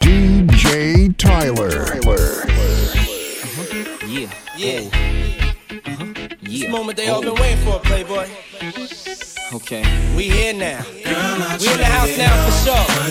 DJ Tyler. Yeah. Yeah. Uh-huh. Yeah. This moment they all been waiting for, Playboy. Okay. We here now. We in the house now for sure.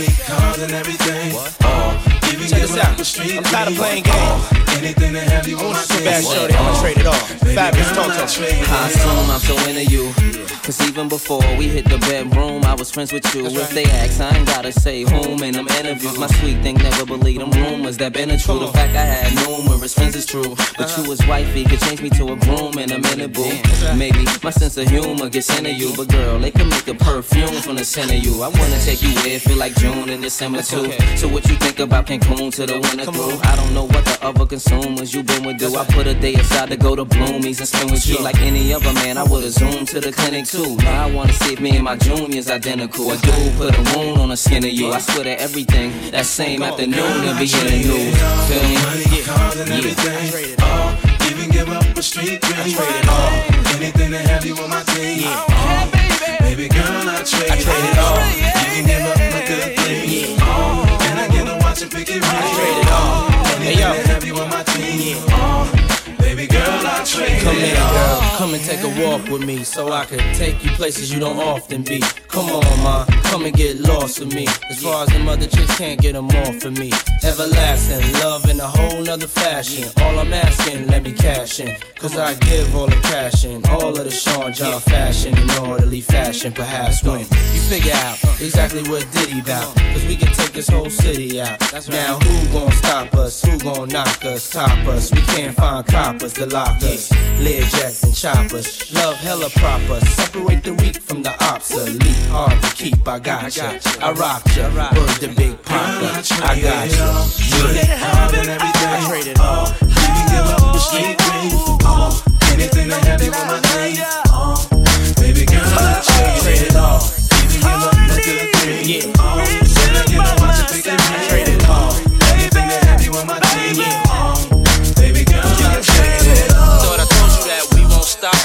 Check this out. I'm tired of playing games. I want you so bad, shorty. I'ma trade it off. Fabolous, talk to me. I assume I'm so into you. Cause even before we hit the bedroom, I was friends with you. If they ask, I ain't gotta say whom in them interviews. My sweet thing never believed them rumors that been a true. The fact I had numerous friends is true. But uh-huh. you was wifey could change me to a groom in a minute, boo. Maybe my sense of humor gets into you. But girl, they can make a perfume from the scent of you. I wanna take you where it feel like June and December too. So what you think about Cancun to the winter through? I don't know what the other consumers you been with do. I put a day aside to go to Bloomies and spend with you like any other man. I would've zoomed to the clinic too. Now I wanna see if me and my junior's identical. A dude put a wound on the skin of you. I swear to everything that same afternoon and be in the news. Feel me? Yeah. Oh, even give up a street dream. Oh, all. Anything to have you on my team. Oh, baby girl, I trade, I trade it all. Can give up Come and take a walk with me so I could take you places you don't often be. Come on, ma. Come and get lost with me. As far as the mother chicks can't get them off of me. Everlasting love in a whole nother fashion. All I'm asking, let me cash in. Cause I give all the cash in. All of the Sean John fashion in orderly fashion. Perhaps when you figure out exactly what Diddy bout. Cause we can take this whole city out. Now who gon' stop us? Who gon' knock us? Top us? We can't find coppers to lock us. Lear Jackson, and choppers. Love hella proper. Separate the weak from the obsolete. Hard to keep, I got ya. I rock ya. Word the big papa. I got ya. Hard and everything. I trade it all. You can give up a street dream. Oh, anything to have you on my team. Oh, baby girl, I trade it all. Even give up a good thing. Yeah.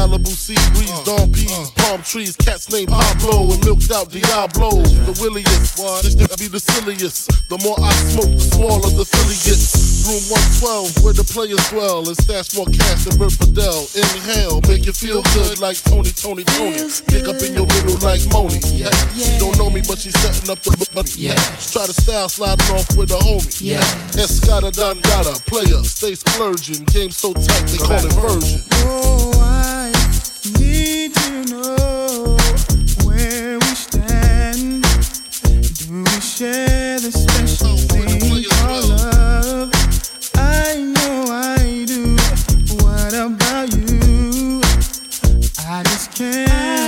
Malibu sea breeze, uh, dawn peas, uh. palm trees, cats named Pablo and milked out Diablo. The williest, this nigga be the silliest. The more I smoke, the smaller the Philly gets. Room 112, where the players dwell, and stash more cash than Bert Fidel. Inhale, make you feel good like Tony, Tony, Tony. Pick up in your middle like Moni. Yeah. She don't know me, but she's setting up the money. Yeah. Try to style sliding off with a homie. Yeah. Escada Dangada, player, stay splurging. Game so tight, they call it version. Just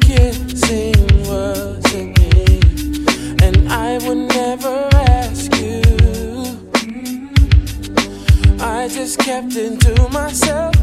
kissing me. And I would never ask you. I just kept it to myself.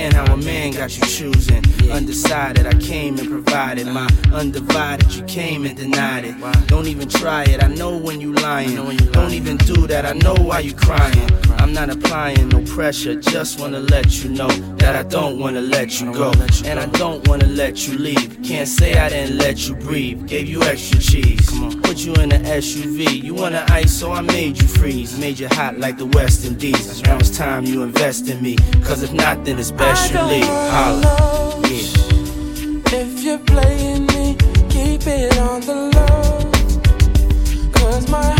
Understand how a man got you choosing. Undecided, I came and provided my undivided. You came and denied it. Don't even try it. I know when you lying. Don't even do that. I know why you crying. I'm not applying no pressure. Just wanna let you know that I don't wanna let you go, and I don't wanna let you leave. Can't say I didn't let you breathe. Gave you extra cheese. Put you in an SUV. You wanna ice, so I made you freeze. Made you hot like the West Indies. Now it's time you invest in me. Cause if not, then it's best you leave. Holla. Yeah. If you're playing me, keep it on the low. Cause my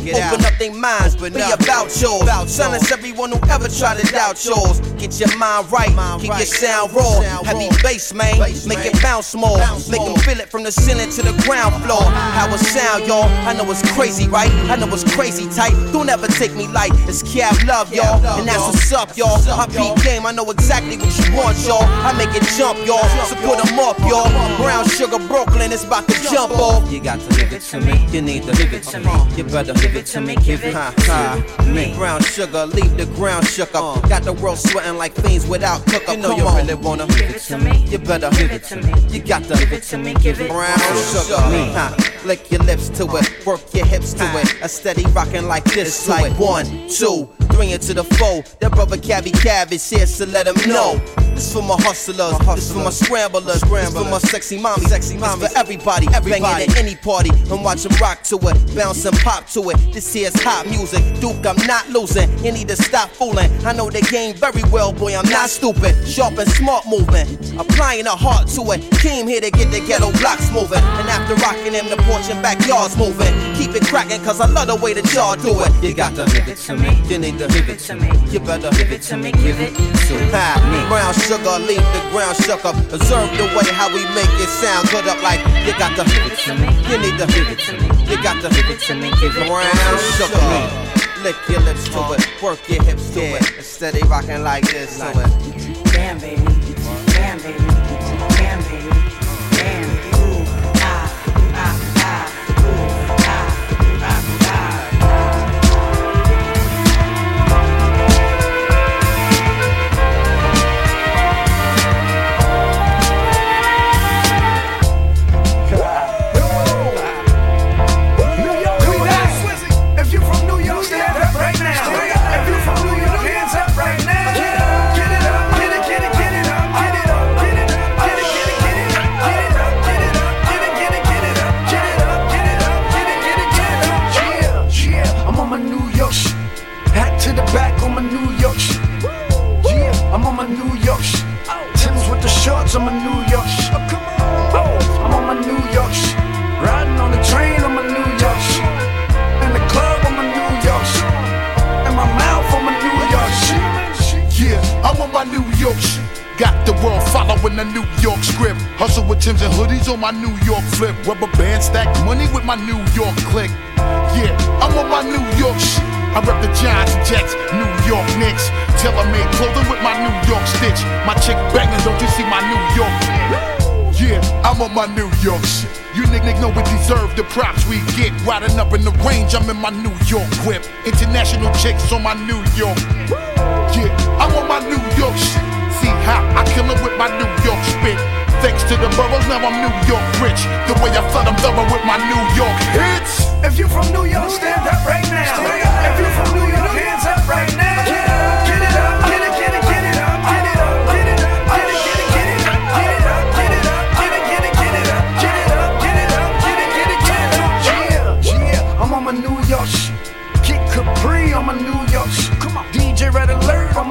Open up their minds. But be about yours. Silence everyone who ever tried to doubt yours. Get your mind right. Keep your sound raw. Heavy bass, man. Make it bounce more. Make them feel it from the ceiling to the ground floor. How it sound, y'all. I know it's crazy, right? I know it's crazy tight. Don't ever take me light. It's Cav love, y'all. And that's what's up, y'all. My peak game, I know exactly what you want, y'all. I make it jump, y'all. So put 'em up, y'all. Brown sugar Brooklyn is about to jump off. You got to give it to me. You need to give it to me. You better give it to me. Give it to me. Brown sugar, leave the ground shook up. Uh. Got the world sweating like fiends without cook up. You know you really wanna give it to me. You better give it to me. You got to give it to me. Give it brown sugar. Huh. Lick your lips to it, uh. work your hips to it. A steady rocking like this. Like one, two, three to the foe. That brother Cabby is here, so let him know. This for my hustlers, this for my scramblers, this for my sexy mommy, sexy mommy, for everybody, everybody at any party and watch 'em rock to it, bounce and pop to it. This here's hot music, Duke, I'm not losing. You need to stop fooling. I know the game very well, boy, I'm not stupid. Sharp and smart moving, applying a heart to it. Came here to get the ghetto blocks moving, and after rocking them, the porch and backyards moving. Keep it cracking, cause I love the way that y'all do it. You got to give it to me, you need to give it to me. You better give it to me, give it to me. Brown sugar, leave the ground shook up. Observe the way how we make it sound good up like you got to give it to me. You need to give it to me. You got to give it to me. Give it brown sugar. Lick your lips to it, work your hips to it, and steady rocking like this to it. Damn, baby. Damn, baby. Don't you see my New York? Yeah, I'm on my New York shit. You niggas know we deserve the props we get. Riding up in the range, I'm in my New York whip. International chicks on my New York. Yeah, I'm on my New York shit. See how I kill 'em with my New York spit. Thanks to the boroughs, now I'm New York rich. The way I flood 'em thorough with my New York hits. If you from New York, stand up right now. If you from New York, hands up right now.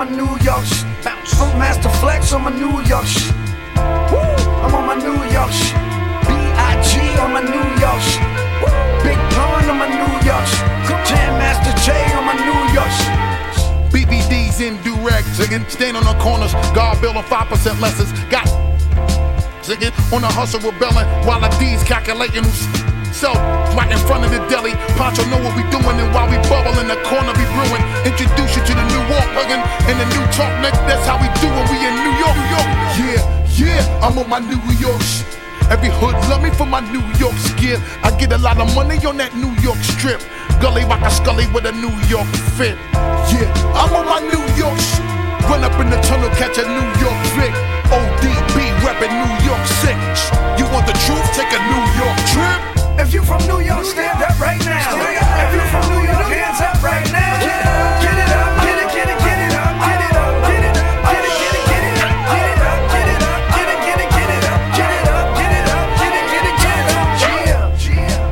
My New York shit. Funkmaster Flex on my New York shit. I'm on my New York shit. B.I.G. on my New York shit. Big Pun on my New York shit. Jam Master Jay on my New York shit. BBDs in durag, ziggin'. Stand on the corners, guard bill on 5% lessons. Got ziggin' on the hustle rebelling while the D's calculating who's so right in front of the deli. Poncho know what we doing and while we bubble in the corner be brewing. Introduce you to the new walk hugging and the new talk neck. That's how we do when we in New York, New York. Yeah, yeah, I'm on my New York shit. Every hood love me for my New York skin. I get a lot of money on that New York strip. Gully rock a scully with a New York fit. Yeah, I'm on my New York shit. Run up in the tunnel, catch a New York Vic. ODB reppin' New York sick. You want the truth? Take a New York trip. If you from New York, stand up right now. If you from New York, hands up right now. Get it up, get it, get it, get it up, get it up, get it up, get it, get it, get it up, get it up, get it up, get it, get it, get it up, get it up, get it up, get it, get it, get it up. Yeah, yeah.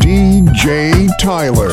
DJ Tyler.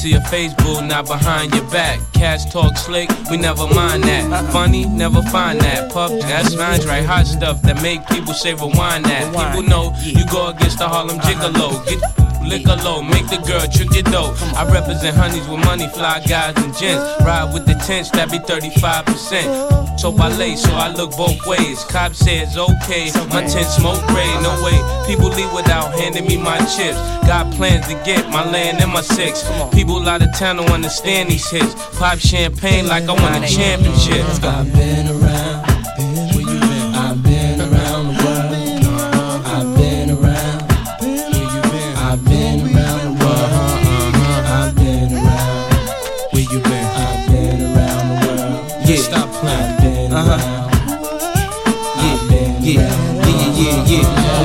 To your face, boo, not behind your back. Cash talk slick, we never mind that. Funny, never find that. Puff, that's mine, right? Hot stuff that make people say rewind that. People know you go against the Harlem Gigolo. Get liquor low, make the girl trick your dough. I represent honeys with money, fly guys and gents. Ride with the tents, that be 35%. So I lay, so I look both ways. Cop says okay, my tent smoke gray, no way. People leave without handing me my chips. Got plans to get my land and my six. People out of town don't understand these hits. Pop champagne like I won a championship. I've been around.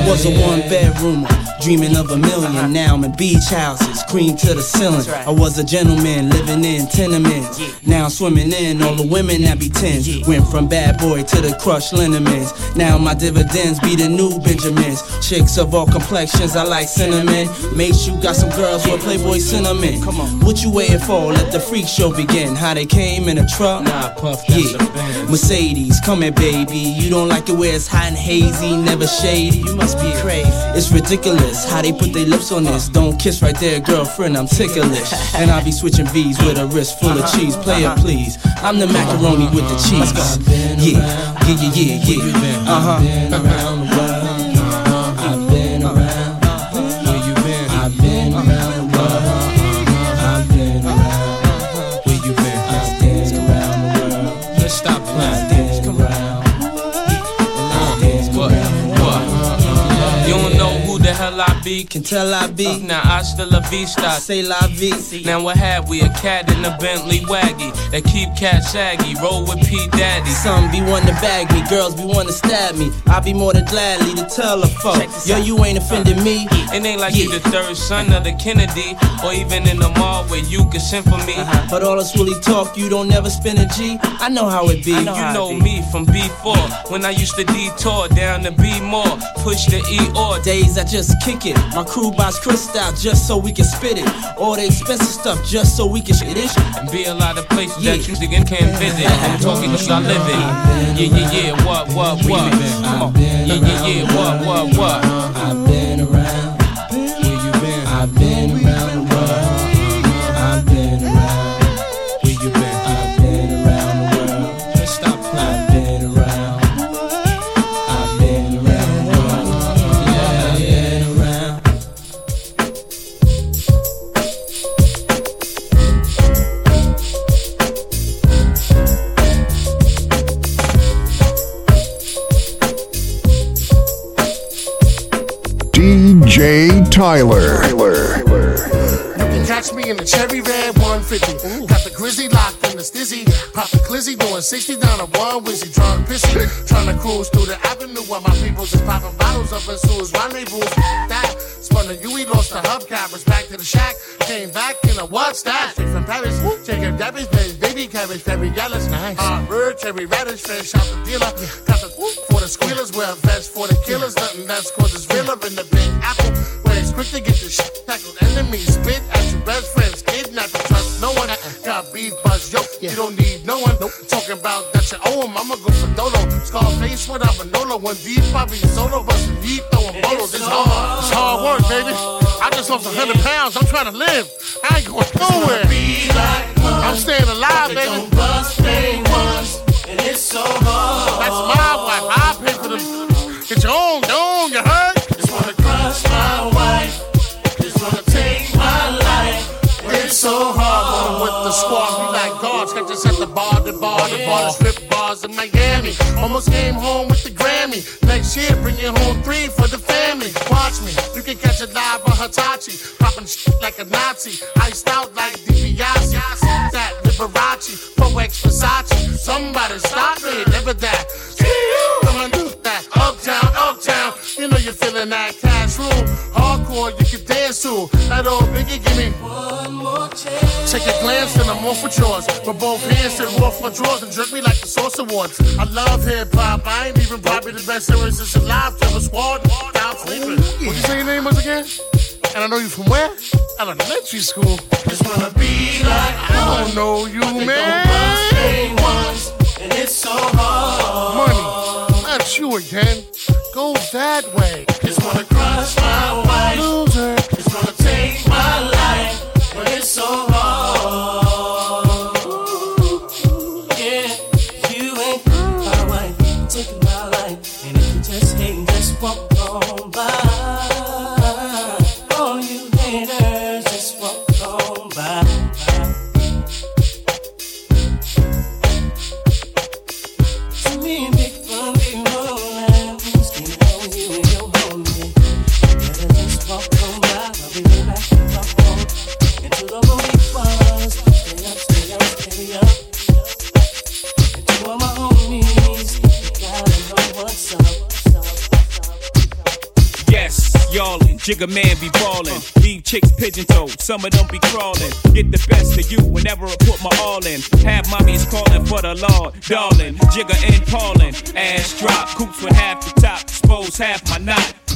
Was a one bedroomer. Dreaming of a million, now I'm in beach houses, cream to the ceiling. I was a gentleman living in tenements. Now swimming in all the women that be tens. Went from bad boy to the crushed liniments. Now my dividends be the new Benjamins. Chicks of all complexions, I like cinnamon. Make sure you got some girls with Playboy cinnamon. Come on, what you waiting for? Let the freak show begin. How they came in a truck? Nah, puff, yeah. Mercedes, come here, baby. You don't like it where it's hot and hazy, never shady. You must be crazy. It's ridiculous how they put their lips on this. Don't kiss right there, girlfriend. I'm ticklish. And I be switching V's with a wrist full of uh-huh. cheese. Play please. I'm the macaroni with the cheese. Yeah, yeah, yeah, yeah, yeah. Uh huh. The hell I be? Can tell I be. Uh, now I still a V-star. Say la vie. Now what have we? A cat in a Bentley waggy that keep cat shaggy. Roll with P Daddy. Some be wanting to bag me, girls be wanting to stab me. I be more than gladly to tell a fuck. Yo, you ain't offended me. Uh, it ain't like you the third son of the Kennedy, or even in the mall where you can send for me. Uh-huh. But all this really talk, you don't never spend a G. I know how it be. you know me from B4 when I used to detour down to B more, push the E or Days I just kick it. My crew buys crystal just so we can spit it. All the expensive stuff just so we can shit it. and be a lot of places that you can't visit. I'm talking cause I live it. Yeah, yeah, yeah, what, what, what? Come on. Yeah, yeah, yeah, what, what, what? Tyler. You can catch me in the cherry red 150. Got the grizzly locked in the stizzy. Pop the glizzy doing 60 down a one wizzy. Trying to pissy. Trying to cruise through the avenue while my peoples is popping bottles up in Suez rendezvous. That spun the UE, lost the hubcap. Was back to the shack. Came back in a what's that? Straight from Paris. Chicken Debbie's baby, baby cabbage, very jealous. Nice. Uh, bird, cherry radish, fresh out the dealer. Got the for the squealers, wear a vest for the killers. Nothing that's causes realer in the Enemies spit at your best friends. Kidnap and trust no one. Got beef buzz, yo. You don't need no one. Talking about that you owe oh, him. I'ma go for Dolo. Scarface a Manolo. When deep, probably solo. Bustin' deep, throwing bolos. It's hard. It's hard work, baby. I just lost 100 pounds. I'm trying to live. I ain't going nowhere. I'm staying alive, baby. And it's so hard. That's my wife. I pay for them. Get your own, bars in Miami. Almost came home with the Grammy. Next year, bring it home three for the family. Watch me, you can catch it live on Hitachi. Popping shit like a Nazi. Iced out like DiBiase. That Liberace, Pro X Versace. Somebody stop me, never that. Come on, do that. Uptown, uptown. You know you're feeling that cash room. Hardcore, you can dance to. That old biggie, give me One more chance. Take a glance and I'm off with yours. With both hands and off my drawers and jerk me like the Source Awards. I love hip hop. I ain't even probably the best there is. It's alive to a squad. Down sleeping. What you say your name was again? And I know you from where? Elementary school. Just wanna be like I don't know you, man. once. And it's so hard. Money. Not you again. Go that way. Just wanna crush my Jigga man be ballin'. Leave chicks pigeon toed, some of them be crawlin'. Get the best of you whenever I put my all in. Have mommies callin' for the law, darling. Jigga and Paulin', ass drop, coops with half the top, expose half my knot.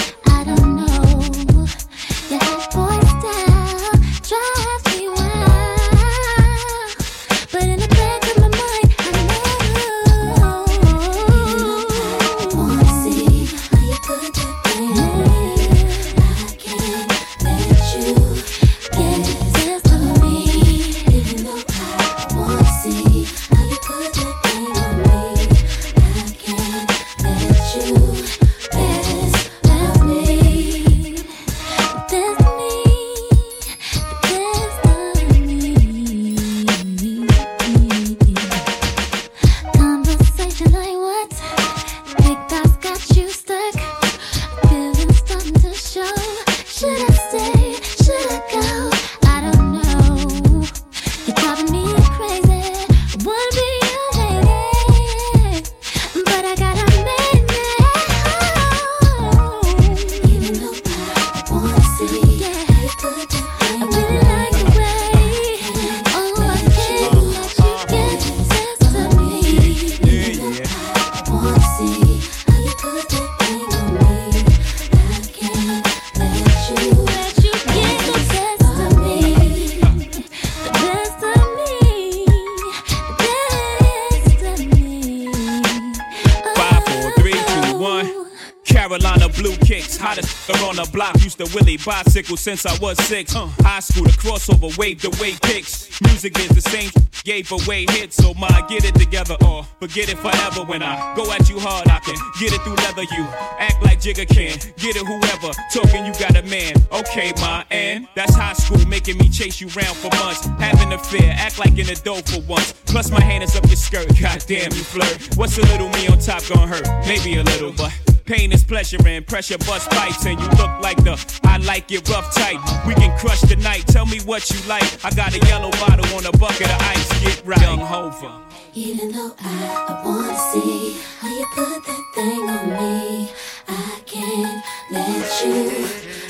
Used Willie bicycle since I was six. Uh. High school, the crossover, wave the way kicks. Music is the same, gave away hits. So my get it together or forget it forever. When I go at you hard, I can get it through leather. You act like Jigga can, get it whoever. Talking, you got a man. Okay, my and that's high school, making me chase you round for months. Having a fear, act like an adult for once. Plus my hand is up your skirt, goddamn you flirt. What's a little me on top gonna hurt? Maybe a little, but. Pain is pleasure and pressure bust bites And you look like the I like it rough tight We can crush the night. Tell me what you like. I got a yellow bottle on a bucket of ice. Get right. Young Hova. Even though I, I wanna see how you put that thing on me, I can't let you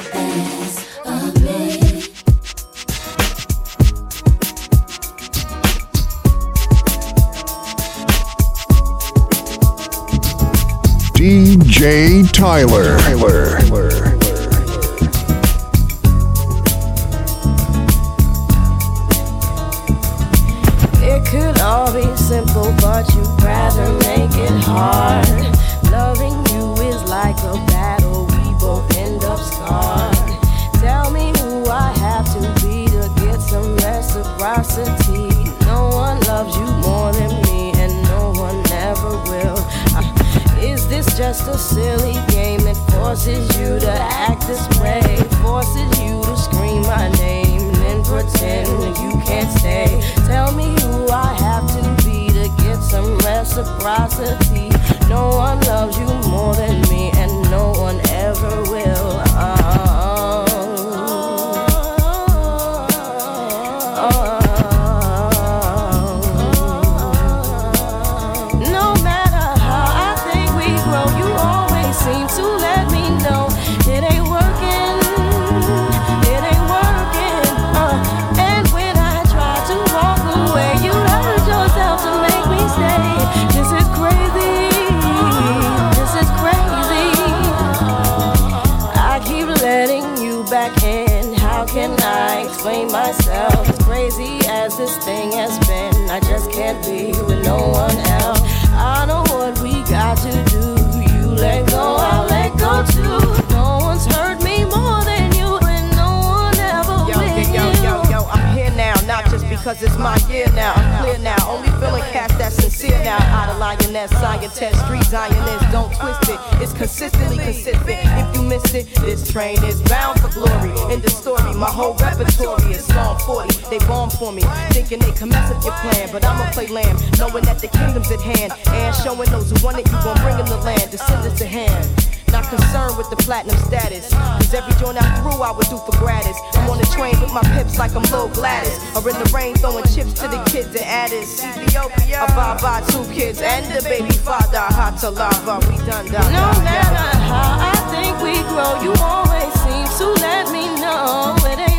pass on me. DJ Tyler. Tyler. It could all be simple, but you'd rather make it hard. Just a silly game? that forces you to act this way, forces you to scream my name and then pretend you can't stay. Tell me who I have to be to get some reciprocity. No one loves you more than me, and no one ever will. No because it's my year now. I'm clear now, only feeling cats that's sincere now. Out of lioness, scientist, street zionist, don't twist it. It's consistently consistent. If you missed it, this train is bound for glory. In the story, my whole repertory is Psalm 40. They bomb for me, thinking they can mess your plan, but I'ma play lamb, knowing that the kingdom's at hand, and showing those who want it, you gon' bring in the land, descendants to hand. Not concerned with the platinum status. Cause every joint I threw, I would do for gratis. I'm on the train with my pips like I'm Lil Gladys. Or in the rain throwing chips to the kids in Addis. Ethiopia. I buy by two kids and the baby father. Hot to lava, we done done. No matter how I think we grow, you always seem to let me know it ain't